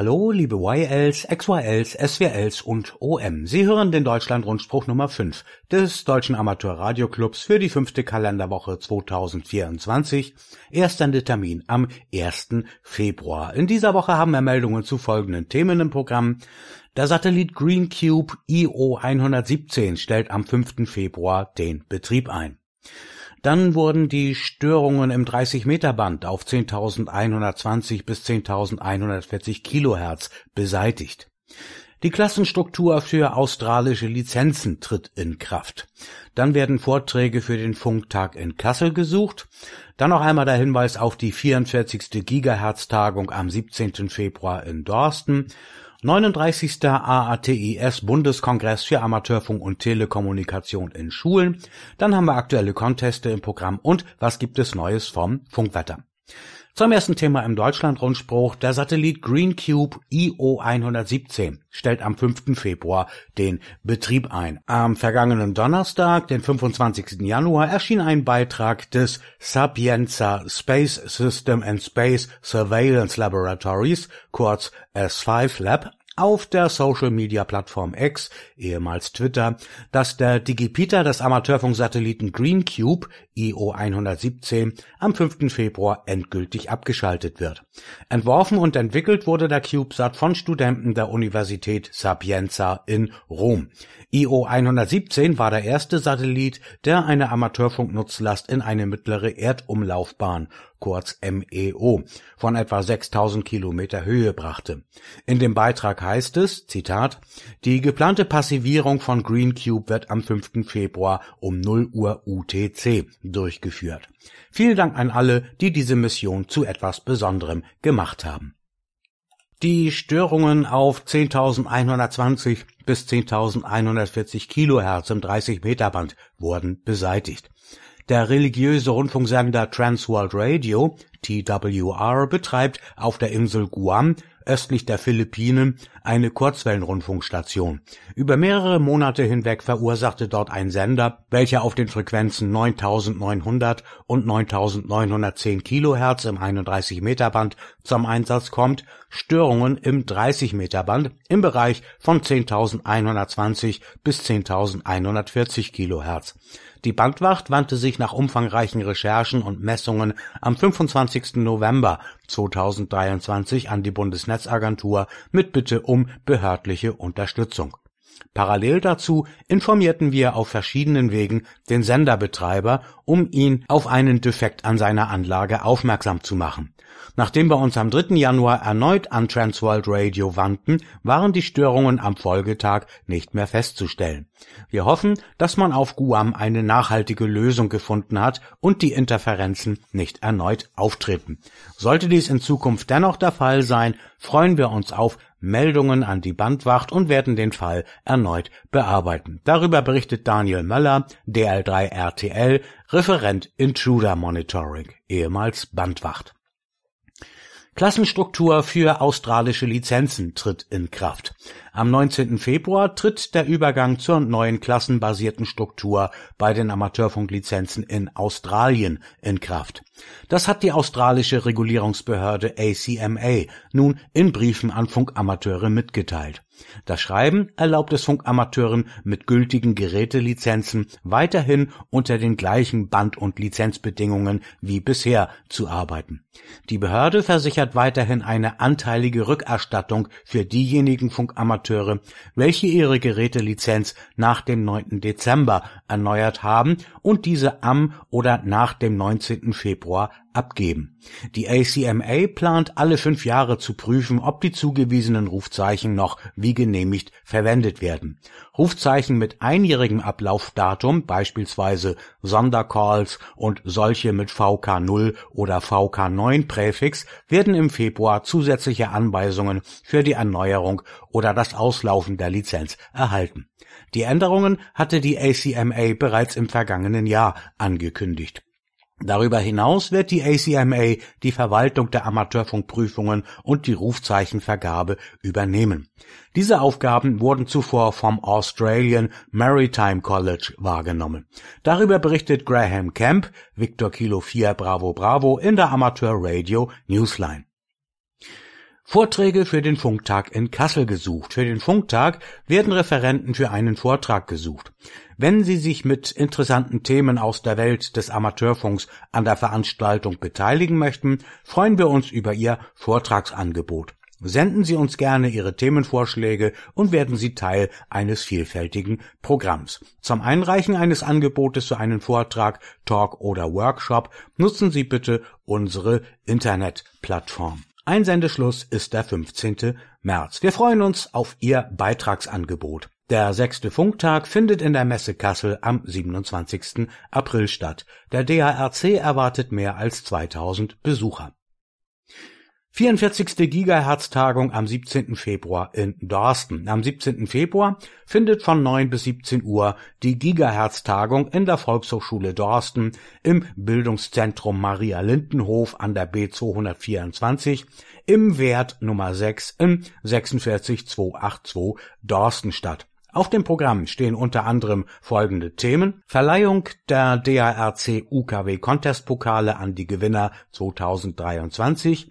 Hallo, liebe YLs, XYLs, SWLs und OM. Sie hören den Deutschlandrundspruch Nummer 5 des Deutschen Amateurradioclubs für die fünfte Kalenderwoche 2024. Erster Termin am 1. Februar. In dieser Woche haben wir Meldungen zu folgenden Themen im Programm. Der Satellit Green Cube IO 117 stellt am 5. Februar den Betrieb ein. Dann wurden die Störungen im 30-Meter-Band auf 10.120 bis 10.140 Kilohertz beseitigt. Die Klassenstruktur für australische Lizenzen tritt in Kraft. Dann werden Vorträge für den Funktag in Kassel gesucht. Dann noch einmal der Hinweis auf die 44. Gigahertz-Tagung am 17. Februar in Dorsten 39. AATIS Bundeskongress für Amateurfunk und Telekommunikation in Schulen. Dann haben wir aktuelle Conteste im Programm und was gibt es Neues vom Funkwetter. Zum ersten Thema im Deutschlandrundspruch. Der Satellit Green Cube IO 117 stellt am 5. Februar den Betrieb ein. Am vergangenen Donnerstag, den 25. Januar, erschien ein Beitrag des Sapienza Space System and Space Surveillance Laboratories, kurz S5 Lab, auf der Social-Media-Plattform X, ehemals Twitter, dass der Digipiter des Amateurfunksatelliten Green Cube IO 117 am 5. Februar endgültig abgeschaltet wird. Entworfen und entwickelt wurde der CubeSat von Studenten der Universität Sapienza in Rom. IO 117 war der erste Satellit, der eine Amateurfunknutzlast in eine mittlere Erdumlaufbahn kurz MEO, von etwa 6000 Kilometer Höhe brachte. In dem Beitrag heißt es, Zitat, die geplante Passivierung von Green Cube wird am 5. Februar um 0 Uhr UTC durchgeführt. Vielen Dank an alle, die diese Mission zu etwas Besonderem gemacht haben. Die Störungen auf 10.120 bis 10.140 Kilohertz im 30 Meter Band wurden beseitigt. Der religiöse Rundfunksender Transworld Radio (TWR) betreibt auf der Insel Guam östlich der Philippinen eine Kurzwellenrundfunkstation. Über mehrere Monate hinweg verursachte dort ein Sender, welcher auf den Frequenzen 9900 und 9910 Kilohertz im 31 Meter Band zum Einsatz kommt, Störungen im 30 Meter Band im Bereich von 10.120 bis 10.140 Kilohertz. Die Bandwacht wandte sich nach umfangreichen Recherchen und Messungen am 25. November 2023 an die Bundesnetzagentur mit Bitte um behördliche Unterstützung. Parallel dazu informierten wir auf verschiedenen Wegen den Senderbetreiber, um ihn auf einen Defekt an seiner Anlage aufmerksam zu machen. Nachdem wir uns am 3. Januar erneut an Transworld Radio wandten, waren die Störungen am Folgetag nicht mehr festzustellen. Wir hoffen, dass man auf Guam eine nachhaltige Lösung gefunden hat und die Interferenzen nicht erneut auftreten. Sollte dies in Zukunft dennoch der Fall sein, freuen wir uns auf Meldungen an die Bandwacht und werden den Fall erneut bearbeiten. Darüber berichtet Daniel Möller, DL3 RTL, Referent Intruder Monitoring, ehemals Bandwacht. Klassenstruktur für australische Lizenzen tritt in Kraft. Am 19. Februar tritt der Übergang zur neuen klassenbasierten Struktur bei den Amateurfunklizenzen in Australien in Kraft. Das hat die australische Regulierungsbehörde ACMA nun in Briefen an Funkamateure mitgeteilt. Das Schreiben erlaubt es Funkamateuren mit gültigen Gerätelizenzen weiterhin unter den gleichen Band- und Lizenzbedingungen wie bisher zu arbeiten. Die Behörde versichert weiterhin eine anteilige Rückerstattung für diejenigen Funkamateure, welche ihre Gerätelizenz nach dem 9. Dezember erneuert haben und diese am oder nach dem 19. Februar abgeben. Die ACMA plant alle fünf Jahre zu prüfen, ob die zugewiesenen Rufzeichen noch wie genehmigt verwendet werden. Rufzeichen mit einjährigem Ablaufdatum, beispielsweise Sondercalls und solche mit VK0 oder VK9 Präfix, werden im Februar zusätzliche Anweisungen für die Erneuerung oder das Auslaufen der Lizenz erhalten. Die Änderungen hatte die ACMA bereits im vergangenen Jahr angekündigt. Darüber hinaus wird die ACMA die Verwaltung der Amateurfunkprüfungen und die Rufzeichenvergabe übernehmen. Diese Aufgaben wurden zuvor vom Australian Maritime College wahrgenommen. Darüber berichtet Graham Camp, Victor Kilo 4 Bravo Bravo in der Amateur Radio Newsline. Vorträge für den Funktag in Kassel gesucht. Für den Funktag werden Referenten für einen Vortrag gesucht. Wenn Sie sich mit interessanten Themen aus der Welt des Amateurfunks an der Veranstaltung beteiligen möchten, freuen wir uns über Ihr Vortragsangebot. Senden Sie uns gerne Ihre Themenvorschläge und werden Sie Teil eines vielfältigen Programms. Zum Einreichen eines Angebotes für einen Vortrag, Talk oder Workshop nutzen Sie bitte unsere Internetplattform. Einsendeschluss ist der 15. März. Wir freuen uns auf Ihr Beitragsangebot. Der sechste Funktag findet in der Messe Kassel am 27. April statt. Der DARC erwartet mehr als 2000 Besucher. 44. Gigahertz-Tagung am 17. Februar in Dorsten. Am 17. Februar findet von 9 bis 17 Uhr die Gigahertz-Tagung in der Volkshochschule Dorsten im Bildungszentrum Maria Lindenhof an der B224 im Wert Nummer 6 in 46282 Dorsten statt. Auf dem Programm stehen unter anderem folgende Themen. Verleihung der DARC UKW Contest Pokale an die Gewinner 2023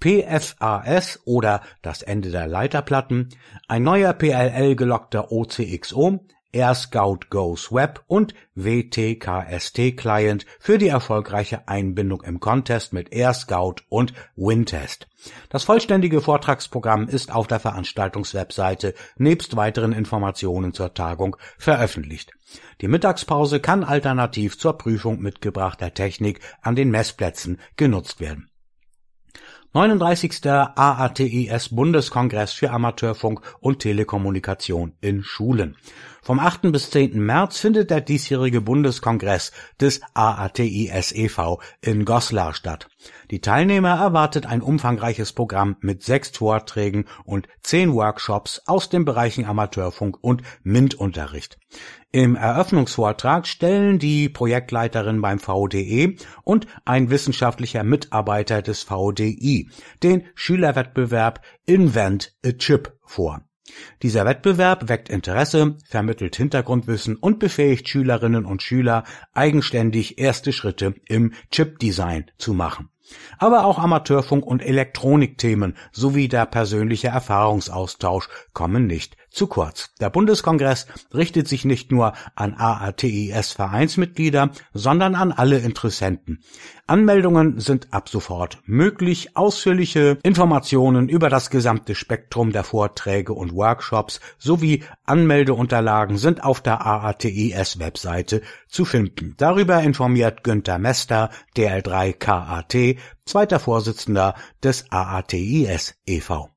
PFAS oder das Ende der Leiterplatten, ein neuer PLL gelockter OCXO, Air Scout Goes Web und WTKST Client für die erfolgreiche Einbindung im Contest mit Air Scout und Wintest. Das vollständige Vortragsprogramm ist auf der Veranstaltungswebseite nebst weiteren Informationen zur Tagung veröffentlicht. Die Mittagspause kann alternativ zur Prüfung mitgebrachter Technik an den Messplätzen genutzt werden. 39. AATIS Bundeskongress für Amateurfunk und Telekommunikation in Schulen. Vom 8. bis 10. März findet der diesjährige Bundeskongress des AATIS e.V. in Goslar statt. Die Teilnehmer erwartet ein umfangreiches Programm mit sechs Vorträgen und zehn Workshops aus den Bereichen Amateurfunk und MINT-Unterricht. Im Eröffnungsvortrag stellen die Projektleiterin beim VDE und ein wissenschaftlicher Mitarbeiter des VDI den Schülerwettbewerb Invent a Chip vor. Dieser Wettbewerb weckt Interesse, vermittelt Hintergrundwissen und befähigt Schülerinnen und Schüler, eigenständig erste Schritte im Chipdesign zu machen. Aber auch Amateurfunk und Elektronikthemen sowie der persönliche Erfahrungsaustausch kommen nicht zu kurz. Der Bundeskongress richtet sich nicht nur an AATIS Vereinsmitglieder, sondern an alle Interessenten. Anmeldungen sind ab sofort möglich. Ausführliche Informationen über das gesamte Spektrum der Vorträge und Workshops sowie Anmeldeunterlagen sind auf der AATIS Webseite zu finden. Darüber informiert Günther Mester, DL3KAT, zweiter Vorsitzender des AATIS e.V.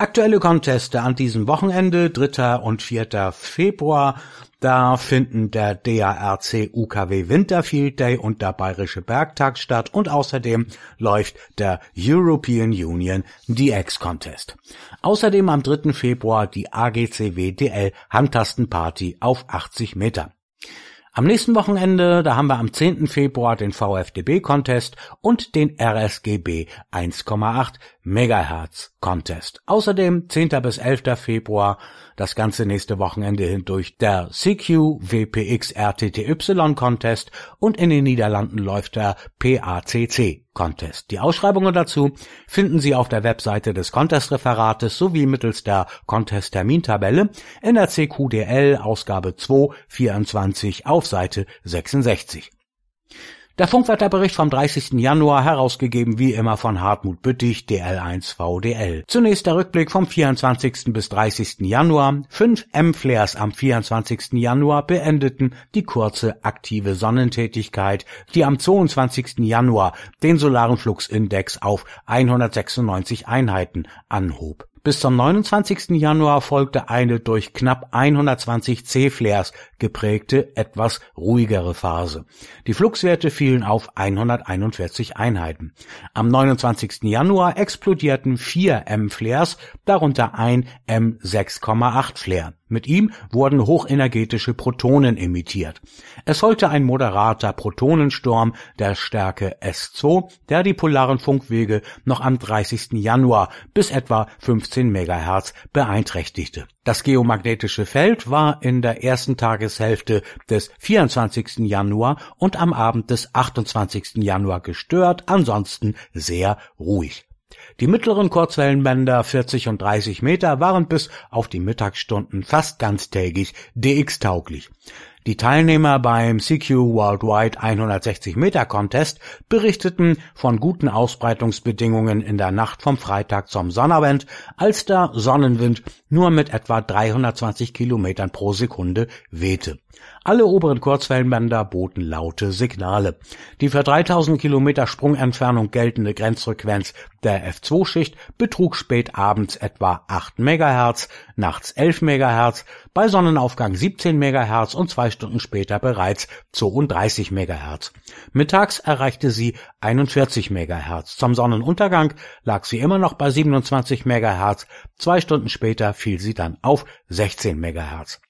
Aktuelle Conteste an diesem Wochenende, 3. und 4. Februar. Da finden der DARC UKW Winterfield Day und der Bayerische Bergtag statt und außerdem läuft der European Union DX Contest. Außerdem am 3. Februar die AGCW DL Handtastenparty auf 80 Meter. Am nächsten Wochenende, da haben wir am 10. Februar den VfDB-Contest und den RSGB 1,8 Megahertz Contest. Außerdem 10. bis 11. Februar das ganze nächste Wochenende hindurch der CQ WPX RTTY Contest und in den Niederlanden läuft der PACC Contest. Die Ausschreibungen dazu finden Sie auf der Webseite des Contest-Referates sowie mittels der Contest-Termintabelle in der CQDL Ausgabe 2 24 auf Seite 66. Der Funkwetterbericht vom 30. Januar, herausgegeben wie immer von Hartmut Büttig, DL1 VDL. Zunächst der Rückblick vom 24. bis 30. Januar. Fünf M-Flares am 24. Januar beendeten die kurze aktive Sonnentätigkeit, die am 22. Januar den solaren Fluxindex auf 196 Einheiten anhob. Bis zum 29. Januar folgte eine durch knapp 120 C-Flares geprägte, etwas ruhigere Phase. Die Fluxwerte fielen auf 141 Einheiten. Am 29. Januar explodierten vier M-Flares, darunter ein M6,8 Flare. Mit ihm wurden hochenergetische Protonen emittiert. Es folgte ein moderater Protonensturm der Stärke S2, der die polaren Funkwege noch am 30. Januar bis etwa 15 MHz beeinträchtigte. Das geomagnetische Feld war in der ersten Tageshälfte des 24. Januar und am Abend des 28. Januar gestört, ansonsten sehr ruhig. Die mittleren Kurzwellenbänder 40 und 30 Meter waren bis auf die Mittagsstunden fast ganztägig DX-tauglich. Die Teilnehmer beim CQ Worldwide 160 Meter Contest berichteten von guten Ausbreitungsbedingungen in der Nacht vom Freitag zum Sonnabend, als der Sonnenwind nur mit etwa 320 Kilometern pro Sekunde wehte. Alle oberen Kurzwellenbänder boten laute Signale. Die für 3000 Kilometer Sprungentfernung geltende Grenzfrequenz der F2-Schicht betrug spät abends etwa 8 MHz, nachts 11 MHz, bei Sonnenaufgang 17 MHz und zwei Stunden später bereits 32 MHz. Mittags erreichte sie 41 MHz. Zum Sonnenuntergang lag sie immer noch bei 27 MHz, zwei Stunden später fiel sie dann auf 16 MHz.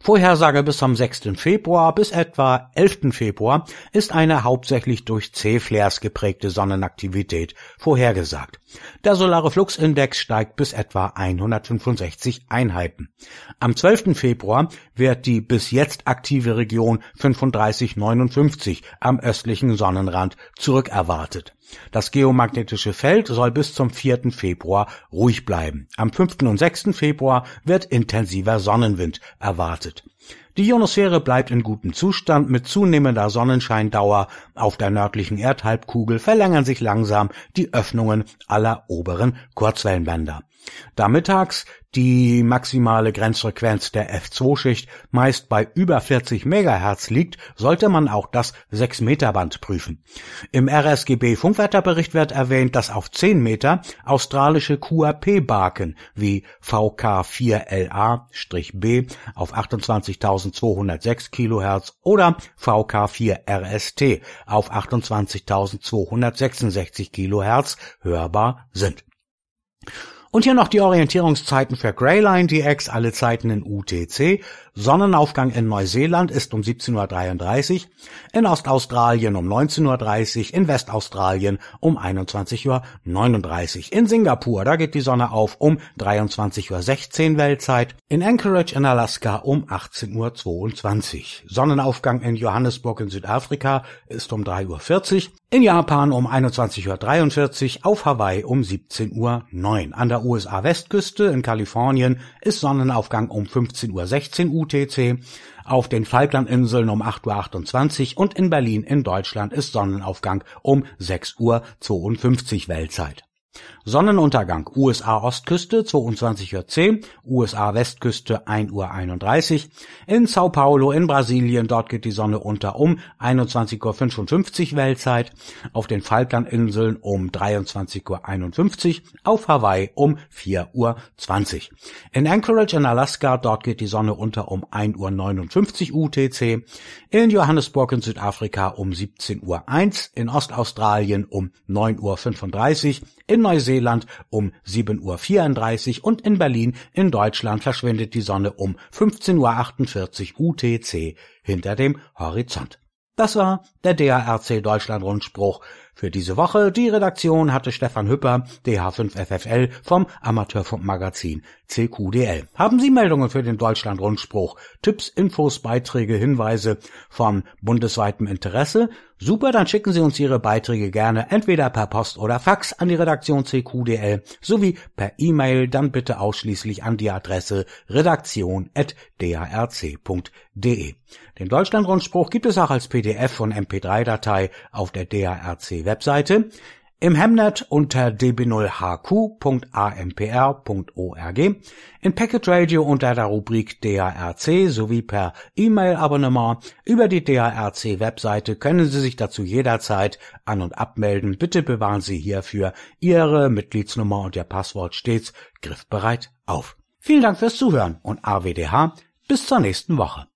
Vorhersage bis zum 6. Februar bis etwa 11. Februar ist eine hauptsächlich durch C-Flares geprägte Sonnenaktivität vorhergesagt. Der solare Fluxindex steigt bis etwa 165 Einheiten. Am 12. Februar wird die bis jetzt aktive Region 3559 am östlichen Sonnenrand zurückerwartet. Das geomagnetische Feld soll bis zum 4. Februar ruhig bleiben. Am 5. und 6. Februar wird intensiver Sonnenwind erwartet. Die Ionosphäre bleibt in gutem Zustand. Mit zunehmender Sonnenscheindauer auf der nördlichen Erdhalbkugel verlängern sich langsam die Öffnungen aller oberen Kurzwellenbänder. Da mittags die maximale Grenzfrequenz der F2-Schicht meist bei über 40 MHz liegt, sollte man auch das 6-Meter-Band prüfen. Im RSGB-Funkwetterbericht wird erwähnt, dass auf 10 Meter australische QRP-Barken wie VK4LA-B auf 28.206 kHz oder VK4RST auf 28.266 kHz hörbar sind. Und hier noch die Orientierungszeiten für Greyline DX, alle Zeiten in UTC. Sonnenaufgang in Neuseeland ist um 17.33 Uhr, in Ostaustralien um 19.30 Uhr, in Westaustralien um 21.39 Uhr. In Singapur, da geht die Sonne auf um 23.16 Uhr Weltzeit, in Anchorage in Alaska um 18.22 Uhr. Sonnenaufgang in Johannesburg in Südafrika ist um 3.40 Uhr, in Japan um 21.43 Uhr, auf Hawaii um 17.09 Uhr. An der USA-Westküste in Kalifornien ist Sonnenaufgang um 15.16 Uhr UTC, auf den Falklandinseln um 8.28 Uhr und in Berlin in Deutschland ist Sonnenaufgang um 6.52 Uhr Weltzeit. Sonnenuntergang USA Ostküste 22.10 Uhr, USA Westküste 1.31 Uhr. In Sao Paulo in Brasilien, dort geht die Sonne unter um 21.55 Uhr Weltzeit. Auf den Falklandinseln um 23.51 Uhr. Auf Hawaii um 4.20 Uhr. In Anchorage in Alaska, dort geht die Sonne unter um 1.59 Uhr UTC. In Johannesburg in Südafrika um 17.01 Uhr. In Ostaustralien um 9.35 Uhr. In Neuseeland um 7.34 Uhr und in Berlin in Deutschland verschwindet die Sonne um 15.48 Uhr UTC hinter dem Horizont. Das war der DARC Deutschland Rundspruch für diese Woche. Die Redaktion hatte Stefan Hüpper, DH5FFL vom Amateurfunkmagazin CQDL. Haben Sie Meldungen für den Deutschland Rundspruch, Tipps, Infos, Beiträge, Hinweise von bundesweitem Interesse? Super, dann schicken Sie uns Ihre Beiträge gerne entweder per Post oder Fax an die Redaktion CQDL sowie per E-Mail dann bitte ausschließlich an die Adresse redaktion.darc.de. Den Deutschlandrundspruch gibt es auch als PDF und MP3-Datei auf der DARC-Webseite, im Hemnet unter db0hq.ampr.org, in Packet Radio unter der Rubrik DARC sowie per E-Mail-Abonnement über die DARC-Webseite können Sie sich dazu jederzeit an- und abmelden. Bitte bewahren Sie hierfür Ihre Mitgliedsnummer und Ihr Passwort stets griffbereit auf. Vielen Dank fürs Zuhören und AWDH bis zur nächsten Woche.